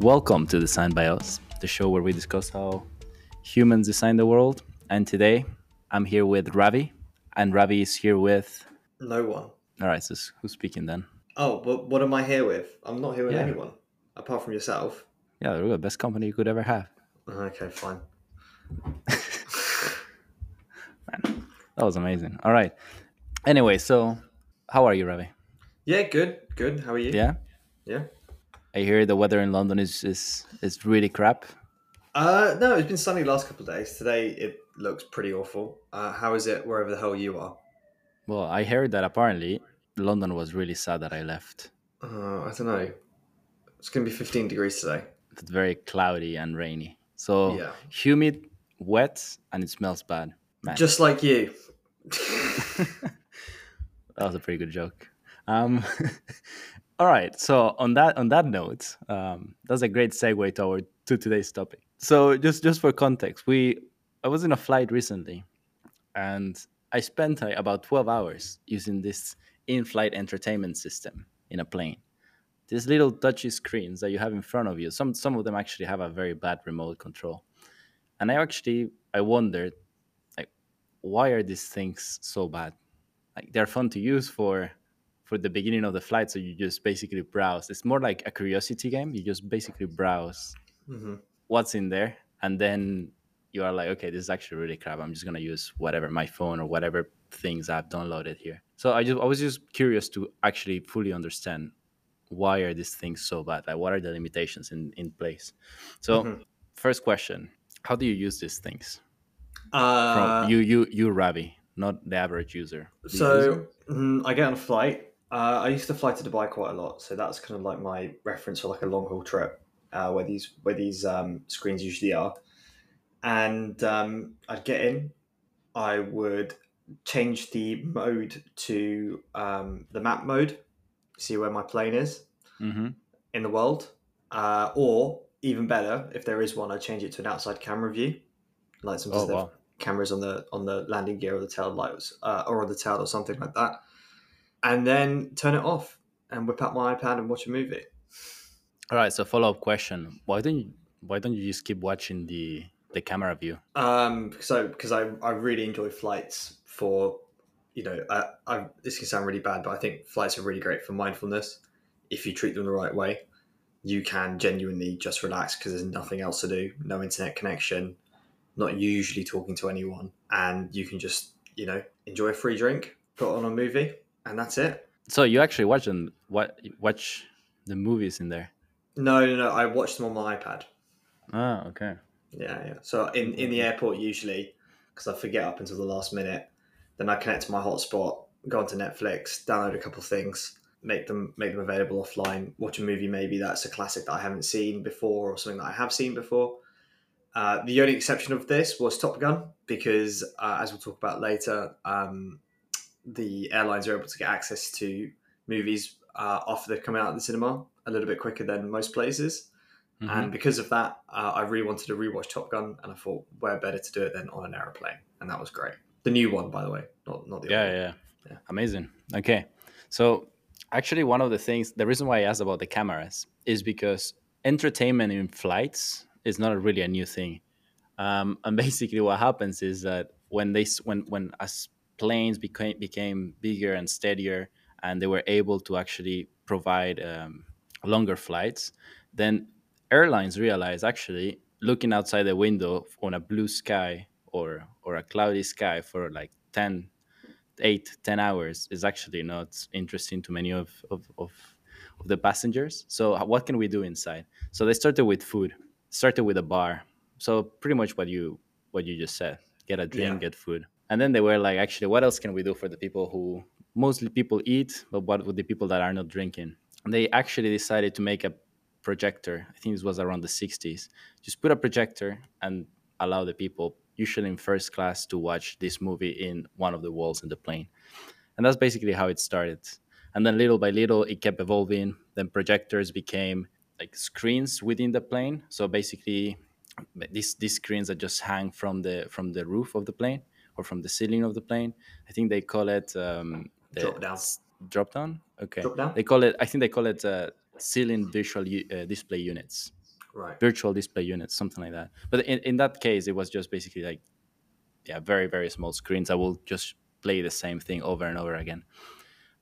Welcome to Design by Us, the show where we discuss how humans design the world. And today I'm here with Ravi, and Ravi is here with. No one. All right, so who's speaking then? Oh, but what am I here with? I'm not here with Yeah. anyone apart from yourself. Yeah, we're the best company you could ever have. Okay, fine. Man, That was amazing. All right. Anyway, so how are you, Ravi? Yeah, good, good. How are you? Yeah, Yeah. I hear the weather in London is is is really crap. Uh, no, it's been sunny the last couple of days. Today it looks pretty awful. Uh, how is it wherever the hell you are? Well, I heard that apparently London was really sad that I left. Uh, I don't know. It's gonna be 15 degrees today. It's very cloudy and rainy. So Yeah. humid, wet, and it smells bad. Man, Just like you. that was a pretty good joke. Um, all right. So on that on that note, um, that's a great segue to our to today's topic. So just just for context, we I was in a flight recently, and I spent about twelve hours using this in-flight entertainment system in a plane. These little touchy screens that you have in front of you. Some some of them actually have a very bad remote control, and I actually I wondered like why are these things so bad? Like they're fun to use for for the beginning of the flight, so you just basically browse. It's more like a curiosity game. You just basically browse hmm what's in there, and then you are like, okay, this is actually really crap. I'm just gonna use whatever my phone or whatever things I've downloaded here. So I just I was just curious to actually fully understand why are these things so bad? Like what are the limitations in in place? So Mhm. first question: How do you use these things? Uh, From you you you Ravi, not the average user. Use So them? mm, I get on a flight. Uh, I used to fly to Dubai quite a lot, so that's kind of like my reference for like a long haul trip, uh, where these where these um, screens usually are. And um, I'd get in. I would change the mode to um, the map mode, see where my plane is Mhm. in the world, uh, or even better, if there is one, I change it to an outside camera view, like some Oh wow. cameras on the on the landing gear or the tail lights uh, or on the tail or something like that, and then turn it off and whip out my iPad and watch a movie. All right. So follow up question: Why don't you why don't you just keep watching the the camera view? Um, so because I, I really enjoy flights for, you know, I, I this can sound really bad, but I think flights are really great for mindfulness. If you treat them the right way, you can genuinely just relax because there's nothing else to do, no internet connection, not usually talking to anyone, and you can just you know enjoy a free drink, put on a movie, and that's it. So you actually watch them? What watch the movies in there? No, no, no. I watch them on my iPad. Oh, okay. Yeah, yeah. So in in the airport usually, because I forget up until the last minute, then I connect to my hotspot, go onto Netflix, download a couple things, make them make them available offline, watch a movie maybe that's a classic that I haven't seen before or something that I have seen before. Uh, the only exception of this was Top Gun because, uh, as we'll talk about later, um, the airlines are able to get access to movies uh, after they're coming out of the cinema a little bit quicker than most places. Mhm. And because of that, uh, I really wanted to rewatch Top Gun, and I thought, where better to do it than on an aeroplane, and that was great. The new one, by the way, not not the yeah, old one. yeah, Yeah. Amazing. Okay. So actually, one of the things, the reason why I asked about the cameras is because entertainment in flights is not really a new thing. Um, and basically, what happens is that when they when when as planes became became bigger and steadier, and they were able to actually provide um, longer flights, then airlines realized actually looking outside the window on a blue sky or or a cloudy sky for like 10 eight, 10 hours is actually not interesting to many of, of, of, of the passengers. So what can we do inside? So they started with food, started with a bar. So pretty much what you what you just said. Get a drink, Yeah. get food. And then they were like, actually, what else can we do for the people who mostly people eat, but what with the people that are not drinking? And they actually decided to make a projector. I think this was around the 60s. Just put a projector and allow the people, usually in first class, to watch this movie in one of the walls in the plane. And that's basically how it started. And then little by little, it kept evolving. Then projectors became like screens within the plane. So basically, these these screens that just hang from the from the roof of the plane or from the ceiling of the plane. I think they call it um, the Drop down. Drop down. Okay. Drop down? They call it. I think they call it uh, ceiling visual uh, display units. Right. virtual display units, something like that. But in, in that case, it was just basically like, yeah, very, very small screens I will just play the same thing over and over again.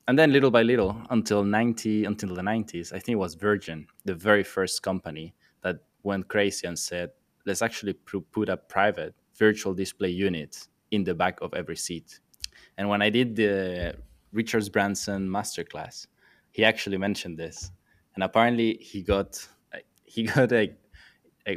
And then little by little, until 90, until the 90s, I think it was Virgin, the very first company that went crazy and said, let's actually pu- put a private virtual display unit in the back of every seat. And when I did the Richards Branson masterclass, he actually mentioned this. And apparently he got he got a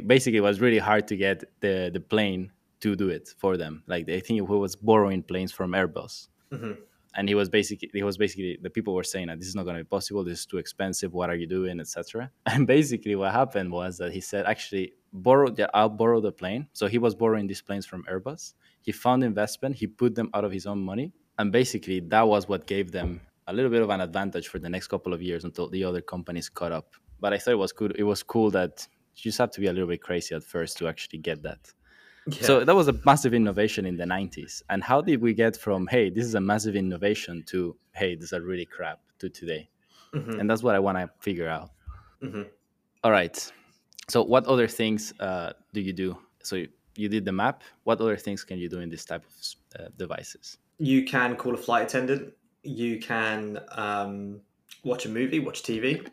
basically it was really hard to get the the plane to do it for them. Like I think he was borrowing planes from Airbus. Mhm. And he was basically he was basically the people were saying that this is not going to be possible. This is too expensive. What are you doing, etc. And basically what happened was that he said actually borrow the, I'll borrow the plane. So he was borrowing these planes from Airbus. He found investment. He put them out of his own money, and basically that was what gave them a little bit of an advantage for the next couple of years until the other companies caught up. But I thought it was good. It was cool that you just have to be a little bit crazy at first to actually get that. Yeah. So that was a massive innovation in the 90s. And how did we get from, hey, this is a massive innovation to, hey, this is a really crap to today? Mhm. And that's what I want to figure out. Mhm. All right. So, what other things uh, do you do? So, you, did the map. What other things can you do in this type of uh, devices? you can call a flight attendant. You can um, watch a movie, watch TV.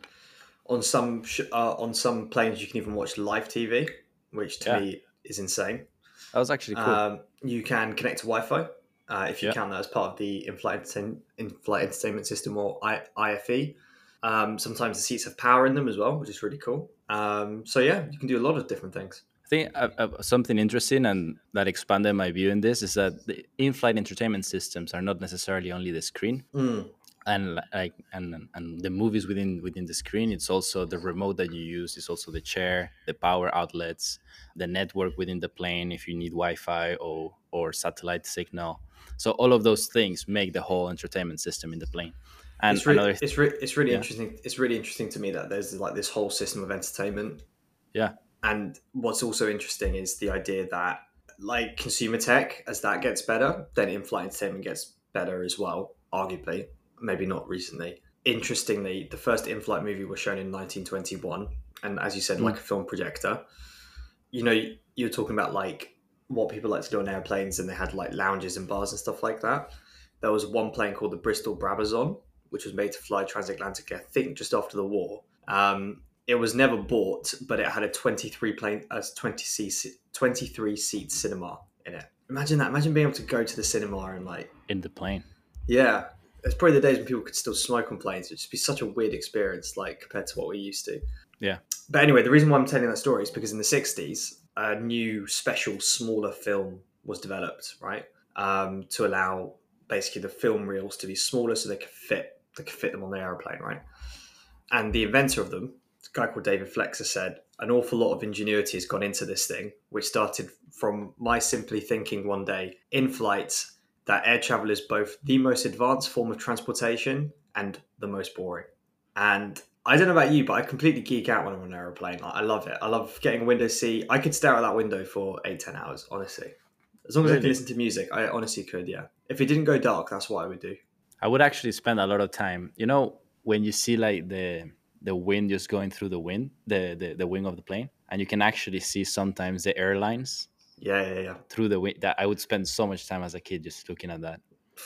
On some sh- uh, on some planes, you can even watch live TV, which to Yeah. me is insane. That was actually cool. Um, you can connect to Wi-Fi uh, if you Yeah. count that as part of the in-flight, in-flight entertainment system or I- IFE. Um, sometimes the seats have power in them as well, which is really cool. Um, so yeah, you can do a lot of different things. I think uh, uh, something interesting and that expanded my view in this is that the in-flight entertainment systems are not necessarily only the screen Mm, and like and and the movies within within the screen. It's also the remote that you use. It's also the chair, the power outlets, the network within the plane if you need Wi-Fi or or satellite signal. So all of those things make the whole entertainment system in the plane. And it's really, another it's, re- it's really yeah. interesting. It's really interesting to me that there's like this whole system of entertainment yeah And what's also interesting is the idea that, like consumer tech, as that gets better, then in-flight entertainment gets better as well. Arguably, maybe not recently. Interestingly, the first in-flight movie was shown in 1921, and as you said, Mm. like a film projector. You know, you're talking about like what people like to do on airplanes, and they had like lounges and bars and stuff like that. There was one plane called the Bristol Brabazon, which was made to fly transatlantic, I think, just after the war. Um, it was never bought, but it had a 23 plane, a 20 seat, 23 seat cinema in it. Imagine that. Imagine being able to go to the cinema and like, in the plane. yeah, it's probably the days when people could still smoke on planes. It'd just be such a weird experience, like compared to what we're used to. Yeah. But anyway, the reason why I'm telling that story is because in the 60s, a new special, smaller film was developed, right? Um, to allow basically the film reels to be smaller so they could fit they could fit them on the aeroplane, right? And the inventor of them, guy called David Flexer, said an awful lot of ingenuity has gone into this thing, which started from my simply thinking one day in flights that air travel is both the most advanced form of transportation and the most boring. And I don't know about you, but I completely geek out when I'm on an aeroplane. Like, I love it. I love getting a window seat. I could stare at that window for eight, ten hours, honestly. As long as I can listen to music, I honestly could, yeah. If it didn't go dark, that's what I would do. I would actually spend a lot of time. You know, when you see like the the wind just going through the wind, the the, the wing of the plane, and you can actually see sometimes the airlines Yeah, yeah, yeah. through the wing. That I would spend so much time as a kid just looking at that.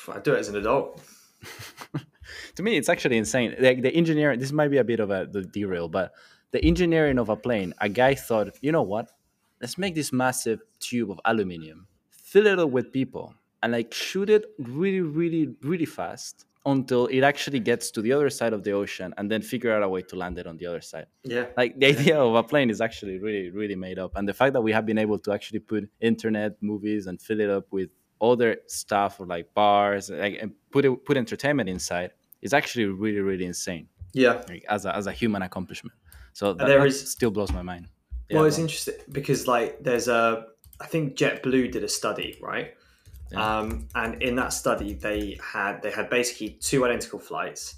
I do it as an adult. to me, it's actually insane. Like the engineering, this might be a bit of a the derail, but the engineering of a plane, a guy thought, you know what? Let's make this massive tube of aluminium, fill it up with people, and like shoot it really, really, really fast until it actually gets to the other side of the ocean, and then figure out a way to land it on the other side. Yeah. Like the idea of a plane is actually really, really made up, and the fact that we have been able to actually put internet, movies, and fill it up with other stuff like bars, like and put it, put entertainment inside is actually really, really insane Yeah. like, as a as a human accomplishment. So that, there is- still blows my mind. Yeah, well, it's on. interesting because like there's a, I think JetBlue did a study, right? Yeah. Um, and in that study, they had they had basically two identical flights.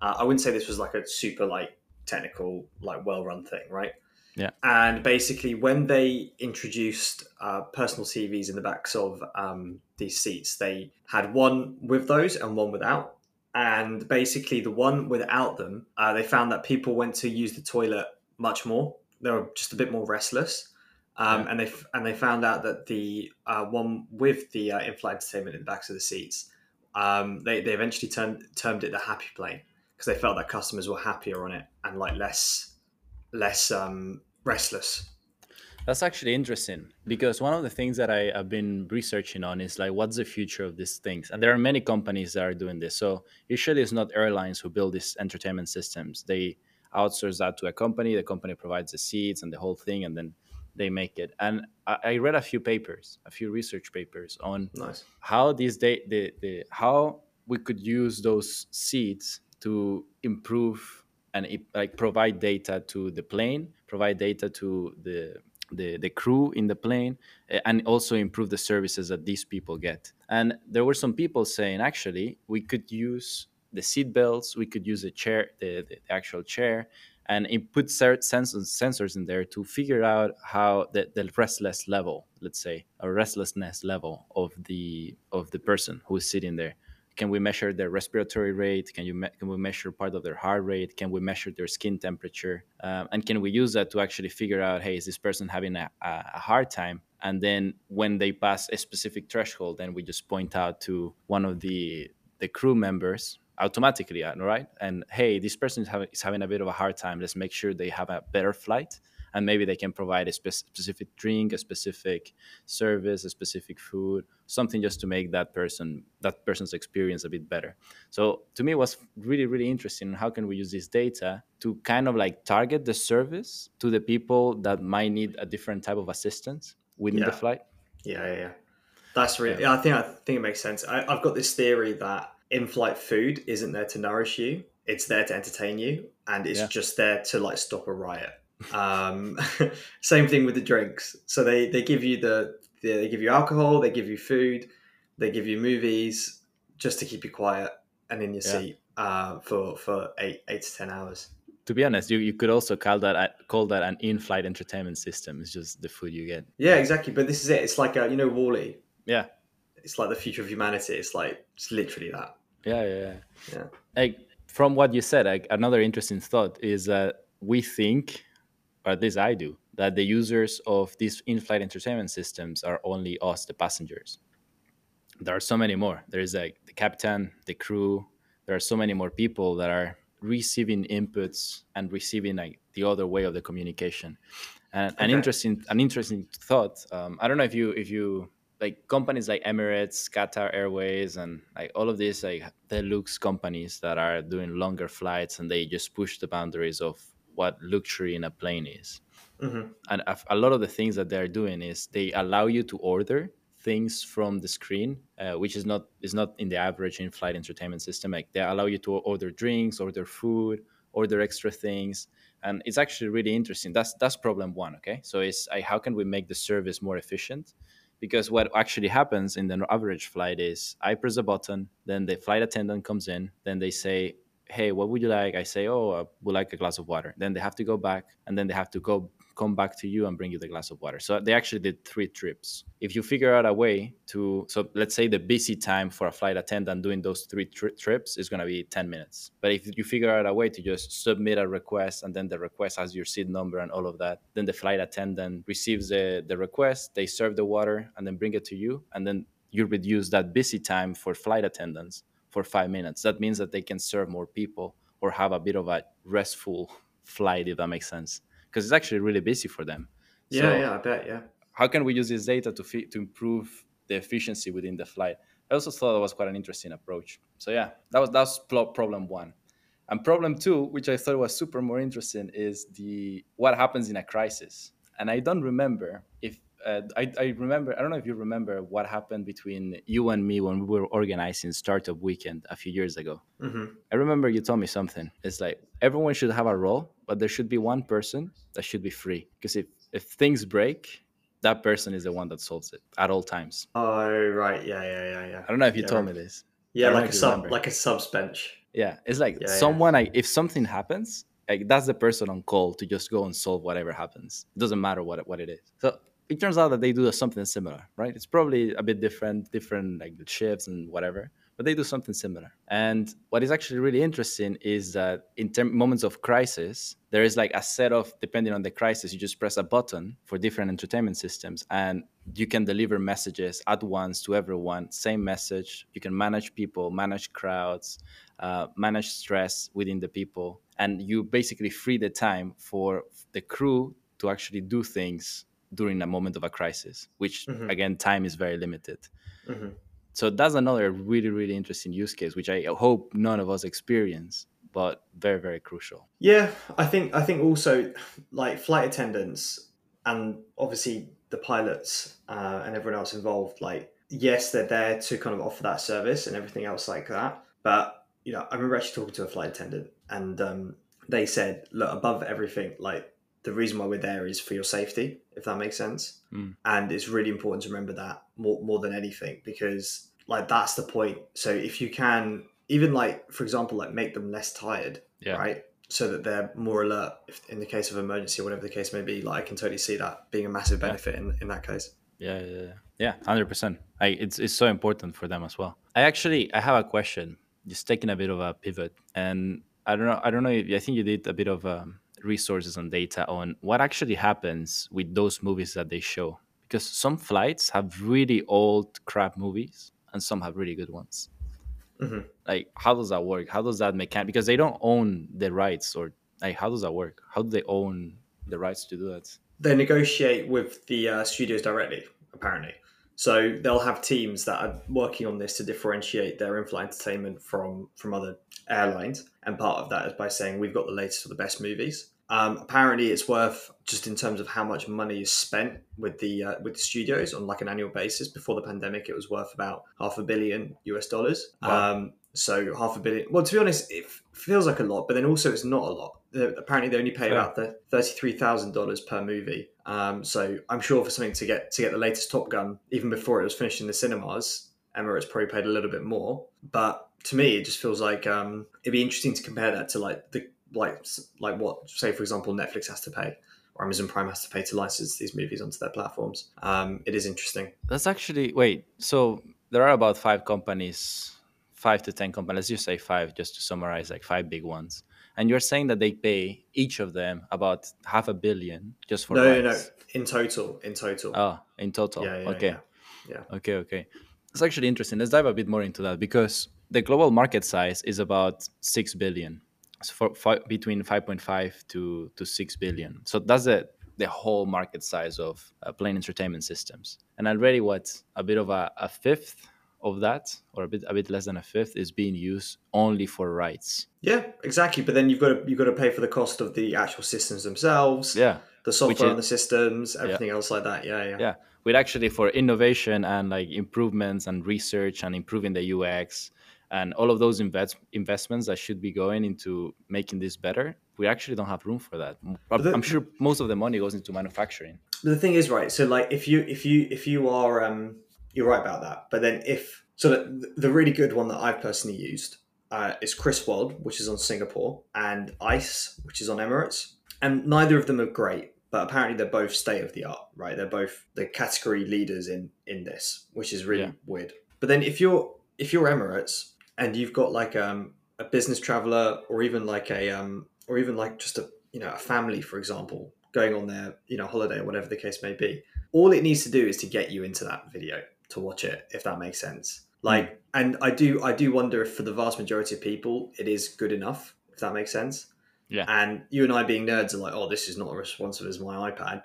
Uh, I wouldn't say this was like a super like technical, like well run thing, right? Yeah. And basically, when they introduced uh, personal TVs in the backs of um, these seats, they had one with those and one without. And basically, the one without them, uh, they found that people went to use the toilet much more they were just a bit more restless. Um, Yeah. and they f- and they found out that the uh, one with the uh, in-flight entertainment in the backs of the seats, um, they they eventually termed termed it the happy plane because they felt that customers were happier on it and like less less um, restless. That's actually interesting because one of the things that I have been researching on is like what's the future of these things, and there are many companies that are doing this. So usually it's not airlines who build these entertainment systems; they outsource that to a company. The company provides the seats and the whole thing, and then they make it. And I, I read a few papers, a few research papers on Nice. how these da- the, the how we could use those seeds to improve and like provide data to the plane provide data to the the, the crew in the plane eh, and also improve the services that these people get and there were some people saying actually we could use the seat belts we could use the chair the, the actual chair and it put cer- sensors, in there to figure out how the, the restless level let's say a restlessness level of the of the person who is sitting there. Can we measure their respiratory rate? Can you me- can we measure part of their heart rate? Can we measure their skin temperature? Um, and can we use that to actually figure out hey is this person having a a hard time? And then when they pass a specific threshold then we just point out to one of the the crew members automatically uh, right and hey this person is having, is having a bit of a hard time let's make sure they have a better flight and maybe they can provide a spe- specific drink a specific service a specific food something just to make that person that person's experience a bit better so to me it was really really interesting how can we use this data to kind of like target the service to the people that might need a different type of assistance within Yeah. the flight Yeah, yeah, yeah. That's really. Yeah. I think I think it makes sense. I, I've got this theory that in-flight food isn't there to nourish you; it's there to entertain you, and it's Yeah. just there to like stop a riot. Um, same thing with the drinks. So they they give you the, the they give you alcohol, they give you food, they give you movies just to keep you quiet and in your Yeah. seat uh, for for eight eight to ten hours. to be honest you, you could also call that call that an in-flight entertainment system it's just the food you get Yeah, exactly. But this is it. It's like uh, you know WALL-E. yeah It's like the future of humanity. It's like it's literally that. Yeah, yeah, yeah. Like from what you said, like another interesting thought is that we think, or at least I do, that the users of these in-flight entertainment systems are only us, the passengers. There are so many more. There's like the captain, the crew. There are so many more people that are receiving inputs and receiving like the other way of the communication. And an interesting, an interesting thought. Um, I don't know if you, if you like companies like Emirates, Qatar Airways, and like all of these like deluxe companies that are doing longer flights and they just push the boundaries of what luxury in a plane is. hmm And a, a lot of the things that they're doing is they allow you to order things from the screen, uh, which is not is not in the average in-flight entertainment system. Like they allow you to order drinks, order food, order extra things, and it's actually really interesting. That's that's problem one. Okay, so it's like, how can we make the service more efficient? Because what actually happens in the average flight is I press a button, then the flight attendant comes in, then they say, "Hey, what would you like?" I say, "Oh, I would like a glass of water." Then they have to go back, and then they have to go come back to you and bring you the glass of water. So they actually did three trips. If you figure out a way to, so let's say the busy time for a flight attendant doing those three tri- trips is going to be 10 minutes. But if you figure out a way to just submit a request and then the request has your seat number and all of that, then the flight attendant receives the, the request, they serve the water and then bring it to you. And then you reduce that busy time for flight attendants for five minutes. That means that they can serve more people or have a bit of a restful flight, if that makes sense because it's actually really busy for them. Yeah, So yeah, I bet. Yeah. How can we use this data to fi- to improve the efficiency within the flight? I also thought that was quite an interesting approach. So yeah, that was that was pl- problem one. And problem two, which I thought was super more interesting, is the what happens in a crisis. And I don't remember if uh, I, I remember I don't know if you remember what happened between you and me when we were organizing Startup Weekend a few years ago. hmm I remember you told me something. It's like everyone should have a role, but there should be one person that should be free. Because if, if things break, that person is the one that solves it at all times. Oh right, yeah, yeah, yeah, yeah. I don't know if you Yeah, told me this. Yeah, I don't know like a sub, remember. like a subs bench. Yeah, it's like Yeah, yeah. someone. Like if something happens, like that's the person on call to just go and solve whatever happens. It doesn't matter what what it is. So it turns out that they do something similar, right? It's probably a bit different, different like the shifts and whatever. but they do something similar. And what is actually really interesting is that in term, moments of crisis, there is like a set of, depending on the crisis, you just press a button for different entertainment systems and you can deliver messages at once to everyone, same message. You can manage people, manage crowds, uh, manage stress within the people. And you basically free the time for the crew to actually do things during a moment of a crisis, which mm-hmm. again, time is very limited. Mm-hmm so that's another really really interesting use case which i hope none of us experience but very very crucial yeah i think i think also like flight attendants and obviously the pilots uh, and everyone else involved like yes they're there to kind of offer that service and everything else like that but you know i remember actually talking to a flight attendant and um, they said look above everything like the reason why we're there is for your safety, if that makes sense. Mm. And it's really important to remember that more more than anything because like that's the point. So if you can even like for example like make them less tired, yeah. right? So that they're more alert if, in the case of emergency or whatever the case may be. Like I can totally see that being a massive benefit yeah. in, in that case. Yeah, yeah, yeah, hundred percent. It's it's so important for them as well. I actually I have a question, just taking a bit of a pivot, and I don't know. I don't know. If, I think you did a bit of um, resources and data on what actually happens with those movies that they show. Because some flights have really old crap movies and some have really good ones. Mm-hmm. like how does that work? How does that mechanic because they don't own the rights or like how does that work? How do they own the rights to do that? They negotiate with the uh, studios directly apparently so they'll have teams that are working on this to differentiate their in-flight entertainment from from other airlines, and part of that is by saying we've got the latest or the best movies. Um, apparently, it's worth just in terms of how much money is spent with the uh, with the studios on like an annual basis. Before the pandemic, it was worth about half a billion US dollars. Wow. Um, so half a billion. Well, to be honest, it feels like a lot, but then also it's not a lot. apparently, they only pay about the thirty three thousand dollars per movie. Um, so I'm sure for something to get to get the latest Top Gun, even before it was finished in the cinemas, Emirates probably paid a little bit more. But to me, it just feels like um, it'd be interesting to compare that to like the like like what say for example Netflix has to pay or Amazon Prime has to pay to license these movies onto their platforms. Um, it is interesting. That's actually wait. So there are about five companies, five to ten companies. Just say five, just to summarize, like five big ones. And you're saying that they pay each of them about half a billion just for no, rights. no, no, in total, in total. Oh, in total. Yeah, yeah okay. Yeah. yeah. Okay, okay. It's actually interesting. Let's dive a bit more into that because the global market size is about six billion so for, for, between 5.5 to, to 6 billion. So that's the, the whole market size of uh, plane entertainment systems. And already, what a bit of a, a, fifth of that, or a bit a bit less than a fifth, is being used only for rights. Yeah, exactly. But then you've got to you've got to pay for the cost of the actual systems themselves. Yeah, the software on the systems, everything yeah. else like that. Yeah, yeah, yeah. With actually for innovation and like improvements and research and improving the UX and all of those invest- investments that should be going into making this better we actually don't have room for that the, i'm sure most of the money goes into manufacturing the thing is right so like if you if you if you are um you're right about that. But then if so the, the really good one that i've personally used uh, is KrisWorld which is on singapore and ice which is on emirates. And neither of them are great but apparently they're both state of the art right? They're both the category leaders in in this which is really yeah. weird. But then if you're if you're emirates and you've got like um, a business traveler or even like a um, or even like just a you know a family for example going on their you know holiday or whatever the case may be all it needs to do is to get you into that video to watch it if that makes sense. Like mm. and i do i do wonder if for the vast majority of people it is good enough if that makes sense. Yeah. And you and i being nerds are like oh this is not as responsive as my ipad.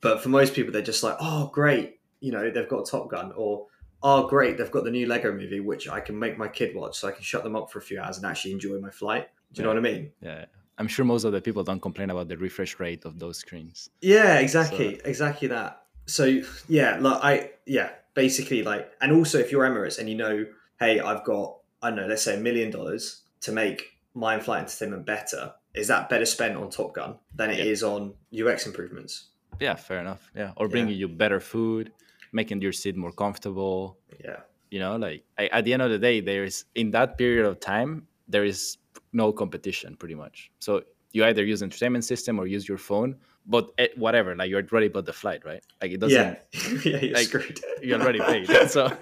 But for most people they're just like oh great you know they've got top gun or oh great they've got the new lego movie which i can make my kid watch so i can shut them up for a few hours and actually enjoy my flight. Do you yeah. know what i mean? Yeah i'm sure most of the people don't complain about the refresh rate of those screens. Yeah exactly so. exactly that. So yeah like i yeah basically like and also if you're emirates and you know hey i've got i don't know let's say a million dollars to make my flight entertainment better is that better spent on top gun than it yeah. is on ux improvements yeah fair enough yeah or bringing yeah. you better food making your seat more comfortable. Yeah. You know, like I, at the end of the day, there is in that period of time, there is no competition pretty much. So you either use entertainment system or use your phone, but whatever, like you're already bought the flight, right? Like it doesn't. Yeah, yeah, you're like, screwed. you already paid. So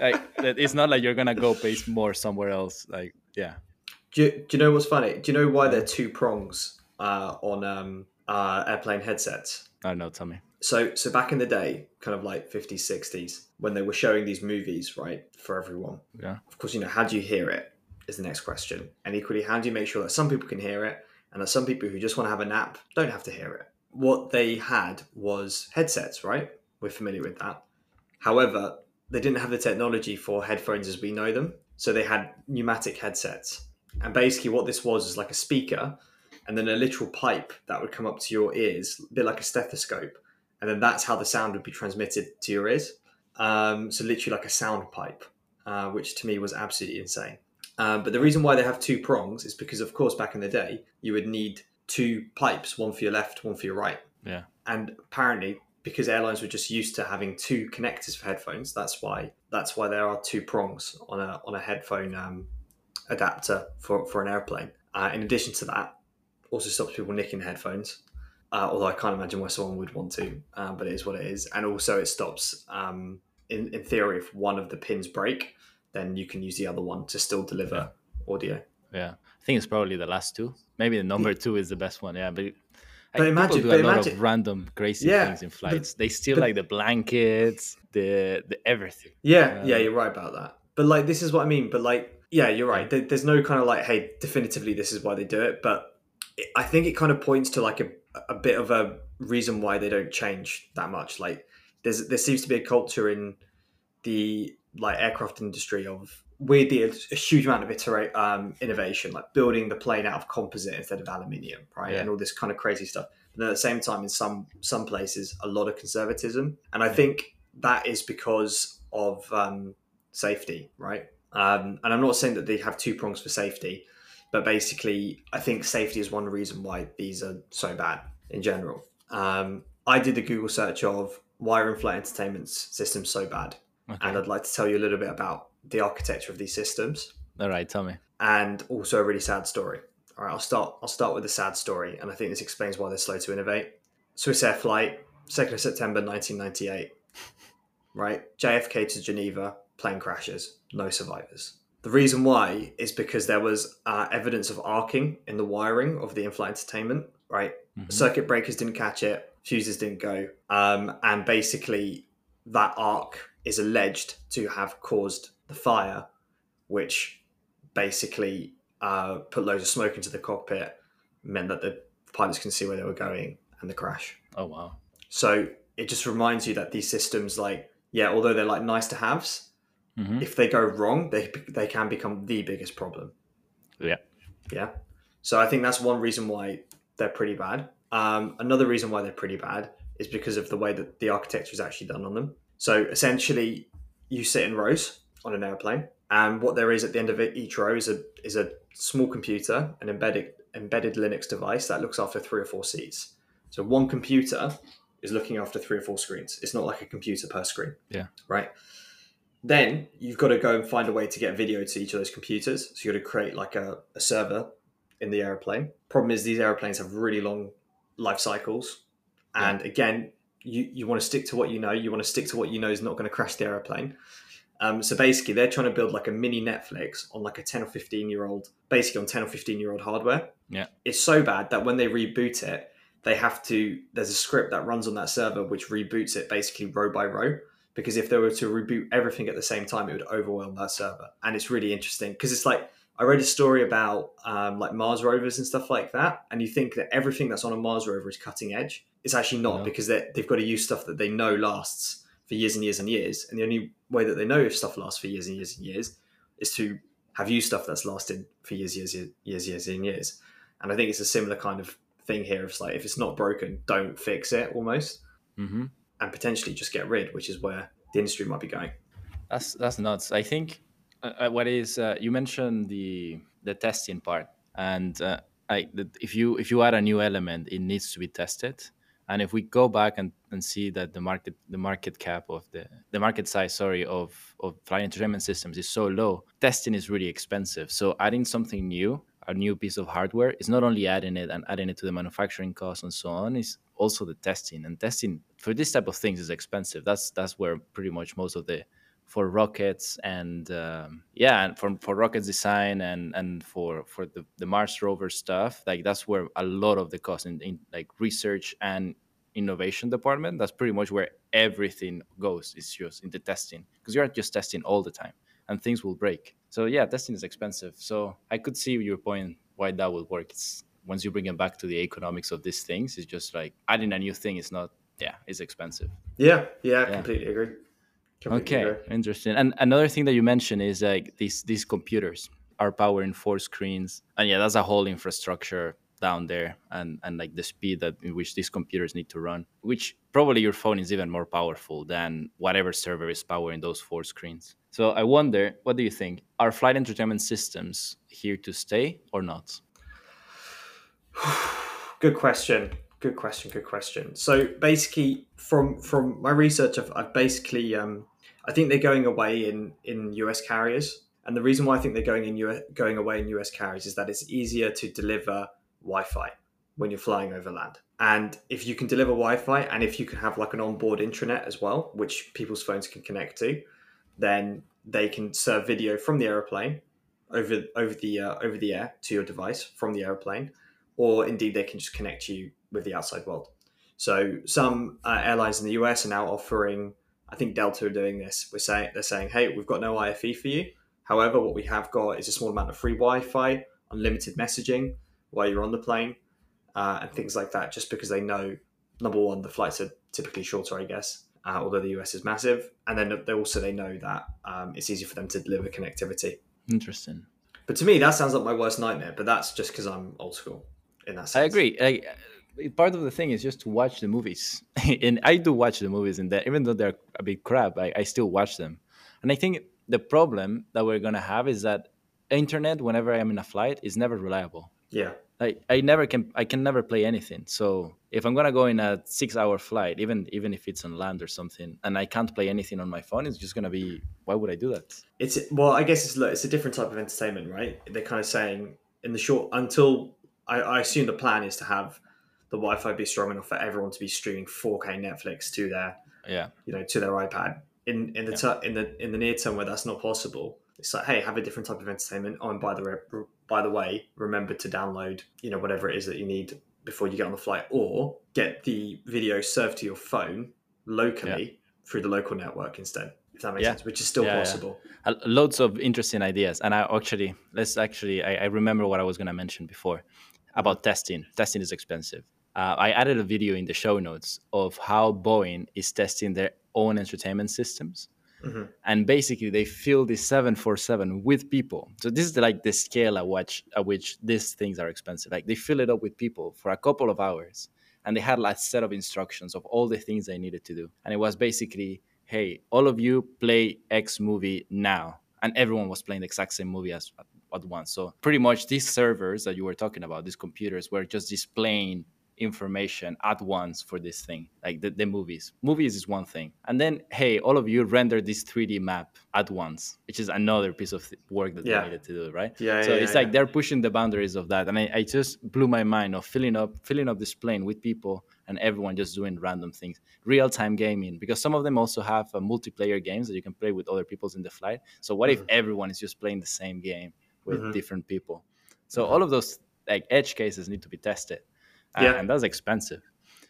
like it's not like you're gonna go pay more somewhere else. Like yeah. Do you, do you know what's funny? Do you know why there are two prongs uh, on um, uh, airplane headsets? I don't know. Tell me. So, so back in the day, kind of like 50s, 60s, when they were showing these movies, right, for everyone. Yeah. Of course, you know, how do you hear it is the next question. And equally, how do you make sure that some people can hear it and that some people who just want to have a nap don't have to hear it? What they had was headsets, right? We're familiar with that. However, they didn't have the technology for headphones as we know them. So they had pneumatic headsets. And basically, what this was is like a speaker and then a literal pipe that would come up to your ears, a bit like a stethoscope. And then that's how the sound would be transmitted to your ears. Um, so, literally, like a sound pipe, uh, which to me was absolutely insane. Um, but the reason why they have two prongs is because, of course, back in the day, you would need two pipes, one for your left, one for your right. Yeah. And apparently, because airlines were just used to having two connectors for headphones, that's why that's why there are two prongs on a on a headphone um, adapter for, for an airplane. Uh, in addition to that, also stops people nicking the headphones. Uh, although I can't imagine why someone would want to, uh, but it is what it is. And also, it stops, um, in, in theory, if one of the pins break, then you can use the other one to still deliver audio. Yeah, I think it's probably the last two. Maybe the number two is the best one. Yeah, but But like, imagine- people do a but lot imagine- of random crazy Yeah, things in but- flights. they steal but- like the blankets, the the everything. Yeah, Um, yeah, you're right about that. But like, this is what I mean. But like, yeah, you're right. There, there's no kind of like, hey, definitively, this is why they do it. But it, I think it kind of points to like a, a bit of a reason why they don't change that much. Like, there's there seems to be a culture in the like aircraft industry of weirdly a, a huge amount of iterate um, innovation, like building the plane out of composite instead of aluminium, right, Yeah. and all this kind of crazy stuff. But then at the same time, in some some places, a lot of conservatism, and I Yeah. think that is because of um, safety, right? Um, and I'm not saying that they have two prongs for safety, but basically, I think safety is one reason why these are so bad in general. Um, I did a Google search of why are in-flight entertainment systems so bad, Okay. and I'd like to tell you a little bit about the architecture of these systems All right, tell me. and also a really sad story. All right, I'll start. I'll start with a sad story, and I think this explains why they're slow to innovate. Swissair flight, second of September, nineteen ninety-eight. Right, JFK to Geneva, plane crashes, no survivors. The reason why is because there was uh, evidence of arcing in the wiring of the in-flight entertainment. Right, Mhm. circuit breakers didn't catch it, fuses didn't go, um, and basically that arc is alleged to have caused the fire, which basically uh, put loads of smoke into the cockpit, meant that the pilots can see where they were going, and the crash. Oh wow. So it just reminds you that these systems, like yeah, although they're like nice to haves, hmm if they go wrong, they they can become the biggest problem. Yeah. Yeah. So I think that's one reason why they're pretty bad. Um, another reason why they're pretty bad is because of the way that the architecture is actually done on them. So essentially, you sit in rows on an airplane, and what there is at the end of each row is a is a small computer, an embedded embedded Linux device that looks after three or four seats. So one computer is looking after three or four screens. It's not like a computer per screen. Yeah. Right. Then you've got to go and find a way to get video to each of those computers. So you've got to create like a, a server in the airplane. Problem is these airplanes have really long life cycles. And again, you, you want to stick to what you know. You want to stick to what you know is not going to crash the airplane. Um, so basically, they're trying to build like a mini Netflix on like a 10 or 15 year old, basically on 10 or 15 year old hardware. Yeah. It's so bad that when they reboot it, they have to, there's a script that runs on that server which reboots it basically row by row. Because if they were to reboot everything at the same time, it would overwhelm that server. And it's really interesting because it's like, I read a story about um, like Mars rovers and stuff like that, and you think that everything that's on a Mars rover is cutting edge. It's actually not No. because they- they've got to use stuff that they know lasts for years and years and years. And the only way that they know if stuff lasts for years and years and years is to have used stuff that's lasted for years, years, years, years, years and years. And I think it's a similar kind of thing here. It's like if it's not broken, don't fix it almost, hmm and potentially just get rid, which is where the industry might be going. That's that's nuts. I think uh, uh, what is uh, you mentioned the the testing part, and uh, I if you if you add a new element, it needs to be tested. And if we go back and, and see that the market the market cap of the the market size, sorry, of of flight entertainment systems is so low, testing is really expensive. So adding something new, a new piece of hardware, is not only adding it and adding it to the manufacturing costs and so on, is also the testing. And testing for this type of things is expensive. That's that's where pretty much most of the for rockets and um, yeah and for, for rockets design and and for for the, the mars rover stuff like that's where a lot of the cost in, in like research and innovation department that's pretty much where everything goes is just into testing because you're just testing all the time and things will break. So yeah testing is expensive. So i could see your point why that would work. It's once you bring it back to the economics of these things it's just like adding a new thing is not yeah it's expensive. Yeah yeah, yeah. completely agree okay interesting. And another thing that you mentioned is like these these computers are powering four screens. And yeah that's a whole infrastructure down there and and like the speed that in which these computers need to run which probably your phone is even more powerful than whatever server is powering those four screens. So i wonder what do you think? Are flight entertainment systems here to stay or not? Good question. Good question. Good question. So basically from from my research i've, I've basically um, i think they're going away in in us carriers and the reason why i think they're going in US, going away in us carriers is that it's easier to deliver wi-fi when you're flying over land and if you can deliver wi-fi and if you can have like an onboard intranet as well which people's phones can connect to then they can serve video from the aeroplane over over the uh, over the air to your device from the aeroplane or indeed they can just connect you with the outside world. So some uh, airlines in the US are now offering. I think Delta are doing this. We're saying they're saying, "Hey, we've got no IFE for you. However, what we have got is a small amount of free Wi-Fi, unlimited messaging while you're on the plane, uh, and things like that." Just because they know, number one, the flights are typically shorter, I guess, uh, although the US is massive, and then they also they know that um, it's easy for them to deliver connectivity. Interesting. But to me, that sounds like my worst nightmare. But that's just because I'm old school in that sense. I agree. Like, part of the thing is just to watch the movies, and I do watch the movies, and that even though they're a bit crap, I, I still watch them. And I think the problem that we're gonna have is that internet, whenever I'm in a flight, is never reliable. Yeah. I, I never can I can never play anything. So if I'm gonna go in a six hour flight, even even if it's on land or something, and I can't play anything on my phone, it's just gonna be why would I do that? It's well, I guess it's it's a different type of entertainment, right? They're kind of saying in the short until I, I assume the plan is to have the Wi-Fi be strong enough for everyone to be streaming 4K Netflix to their yeah you know to their iPad. In in the yeah. ter- in the in the near term where that's not possible, it's like hey, have a different type of entertainment. Oh, and by the re- by the way, remember to download you know whatever it is that you need before you get on the flight, or get the video served to your phone locally yeah. through the local network instead. If that makes yeah. sense, which is still possible. Uh, loads of interesting ideas, and I actually let's actually I, I remember what I was going to mention before about testing. Testing is expensive. Uh, I added a video in the show notes of how Boeing is testing their own entertainment systems. Mm-hmm. And basically, they fill the 747 with people. So this is like the scale at which at which these things are expensive. Like they fill it up with people for a couple of hours, and they had like a set of instructions of all the things they needed to do. And it was basically, hey, all of you play X movie now, and everyone was playing the exact same movie as at once. So pretty much these servers that you were talking about, these computers were just displaying information at once for this thing like the, the movies movies is one thing and then hey all of you render this 3d map at once which is another piece of work that yeah. they needed to do right yeah so yeah, it's yeah, like they're pushing the boundaries of that and I, I just blew my mind of filling up filling up this plane with people and everyone just doing random things real-time gaming because some of them also have uh, multiplayer games that you can play with other people's in the flight so what mm-hmm. if everyone is just playing the same game with mm-hmm. different people. So mm-hmm. all of those like edge cases need to be tested. Yeah. And, that's expensive.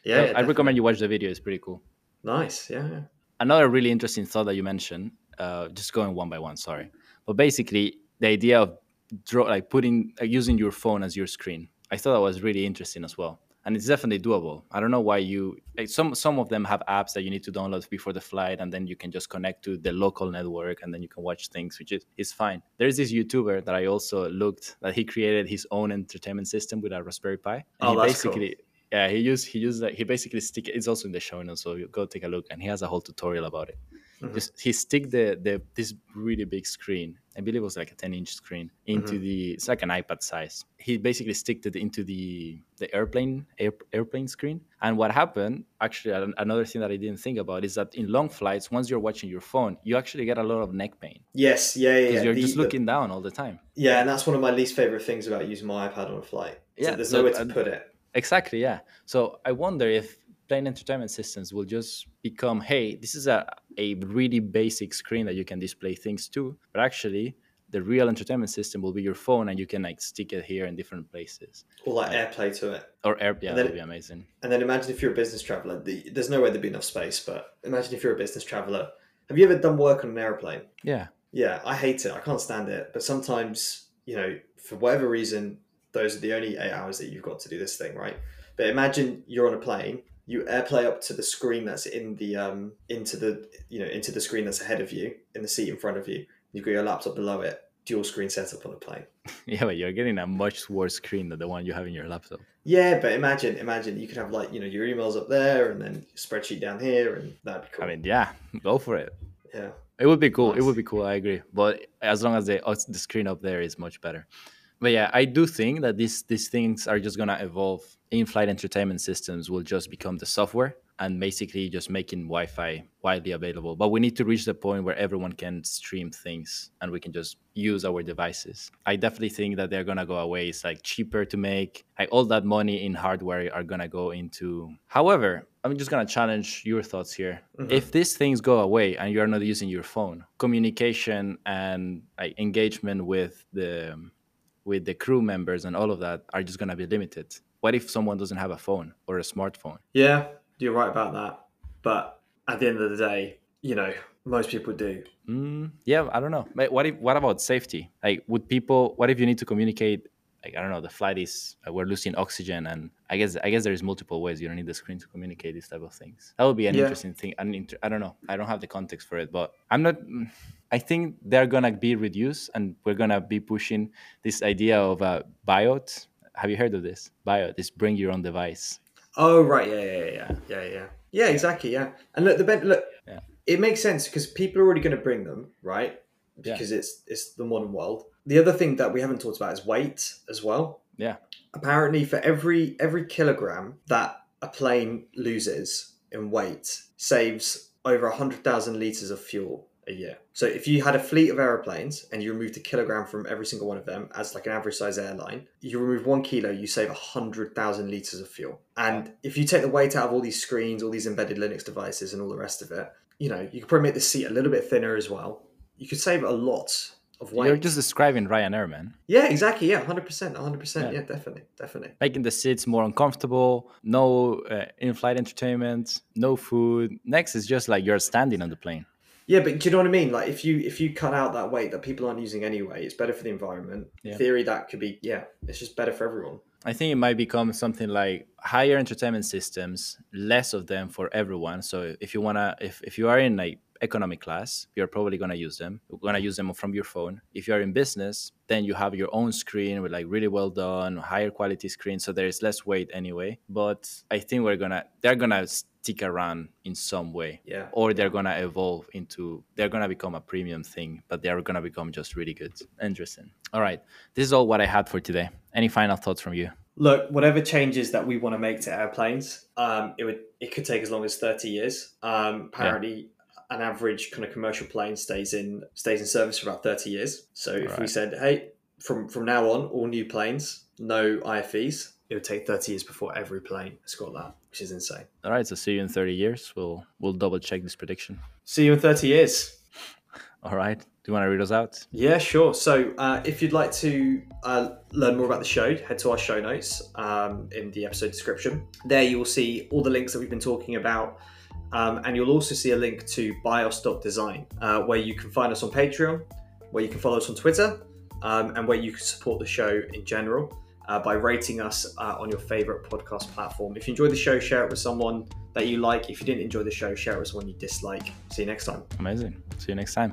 Yeah, so yeah I recommend you watch the video. It's pretty cool. Nice. Yeah. yeah. Another really interesting thought that you mentioned, uh, just going one by one, sorry. But basically the idea of draw like putting uh, using your phone as your screen. I thought that was really interesting as well and it's definitely doable. I don't know why you some some of them have apps that you need to download before the flight, and then you can just connect to the local network, and then you can watch things, which is is fine. There's this YouTuber that I also looked that he created his own entertainment system with a Raspberry Pi. And oh, he that's basically cool. yeah he used he used that he basically stick it's also in the show notes, so go take a look, and he has a whole tutorial about it. Mm-hmm. Just he stick the the this really big screen. I believe it was like a 10 inch screen into mm-hmm. the it's like an iPad size. He basically sticked it into the the airplane air, airplane screen. And what happened, actually, another thing that I didn't think about is that in long flights, once you're watching your phone, you actually get a lot of neck pain. Yes, yeah, yeah. Because you're the, just looking the, down all the time. Yeah, and that's one of my least favorite things about using my iPad on a flight. Yeah, there's so, nowhere to put it. Exactly, yeah. So I wonder if in-plane entertainment systems will just become, hey, this is a, a really basic screen that you can display things to, but actually the real entertainment system will be your phone and you can like stick it here in different places. Or like, like AirPlay to it. Or airplay yeah, that would be amazing. And then imagine if you're a business traveler, the, there's no way there'd be enough space, but imagine if you're a business traveler. Have you ever done work on an airplane? Yeah. Yeah, I hate it. I can't stand it. But sometimes, you know, for whatever reason, those are the only eight hours that you've got to do this thing, right? But imagine you're on a plane, you airplay up to the screen that's in the um into the you know into the screen that's ahead of you in the seat in front of you. You've got your laptop below it, dual screen setup on a plane. Yeah, but you're getting a much worse screen than the one you have in your laptop. Yeah, but imagine, imagine you could have like you know your emails up there and then spreadsheet down here, and that'd be cool. I mean, yeah, go for it. Yeah, it would be cool. Nice. It would be cool. I agree. But as long as the the screen up there is much better but yeah, I do think that these these things are just gonna evolve. In-flight entertainment systems will just become the software and basically just making Wi-Fi widely available. But we need to reach the point where everyone can stream things and we can just use our devices. I definitely think that they're gonna go away. It's like cheaper to make. Like all that money in hardware are gonna go into. However, I'm just gonna challenge your thoughts here. Mm-hmm. If these things go away and you're not using your phone, communication and like, engagement with the with the crew members and all of that are just going to be limited. What if someone doesn't have a phone or a smartphone? Yeah, you're right about that. But at the end of the day, you know, most people do. Mm, yeah, I don't know. What if? What about safety? Like, would people? What if you need to communicate? Like, I don't know. The flight is uh, we're losing oxygen, and I guess I guess there is multiple ways. You don't need the screen to communicate these type of things. That would be an yeah. interesting thing. An inter- I don't know. I don't have the context for it, but I'm not. I think they're gonna be reduced, and we're gonna be pushing this idea of a BYOD. Have you heard of this? BYOD is bring your own device. Oh right, yeah, yeah, yeah, yeah, yeah, yeah, exactly, yeah. And look, the ben- look, yeah. it makes sense because people are already going to bring them, right? Because yeah. it's it's the modern world. The other thing that we haven't talked about is weight as well. Yeah. Apparently, for every every kilogram that a plane loses in weight, saves over hundred thousand liters of fuel a year. So if you had a fleet of aeroplanes and you removed a kilogram from every single one of them as like an average size airline, you remove one kilo, you save a hundred thousand liters of fuel. And if you take the weight out of all these screens, all these embedded Linux devices, and all the rest of it, you know, you could probably make the seat a little bit thinner as well. You could save a lot of. You're just describing Ryanair, man. Yeah, exactly. Yeah, hundred percent, hundred percent. Yeah, definitely, definitely. Making the seats more uncomfortable. No uh, in-flight entertainment. No food. Next is just like you're standing on the plane. Yeah, but do you know what I mean? Like if you if you cut out that weight that people aren't using anyway, it's better for the environment. Yeah. Theory that could be yeah, it's just better for everyone. I think it might become something like higher entertainment systems, less of them for everyone. So if you wanna if, if you are in like economic class, you're probably gonna use them. You're gonna use them from your phone. If you are in business, then you have your own screen with like really well done, higher quality screen. So there is less weight anyway. But I think we're gonna they're gonna stick around in some way. Yeah. Or they're gonna evolve into they're gonna become a premium thing, but they're gonna become just really good. Interesting. All right. This is all what I had for today. Any final thoughts from you? Look, whatever changes that we want to make to airplanes, um, it would it could take as long as thirty years. Um, apparently. An average kind of commercial plane stays in stays in service for about thirty years. So if right. we said, hey, from from now on, all new planes, no IFEs, it would take 30 years before every plane has got that, which is insane. All right, so see you in 30 years. We'll we'll double check this prediction. See you in 30 years. All right. Do you want to read us out? Yeah, sure. So, uh, if you'd like to uh, learn more about the show, head to our show notes um, in the episode description. There, you will see all the links that we've been talking about. Um, and you'll also see a link to byus.design, uh, where you can find us on Patreon, where you can follow us on Twitter, um, and where you can support the show in general uh, by rating us uh, on your favorite podcast platform. If you enjoyed the show, share it with someone that you like. If you didn't enjoy the show, share it with someone you dislike. See you next time. Amazing. See you next time.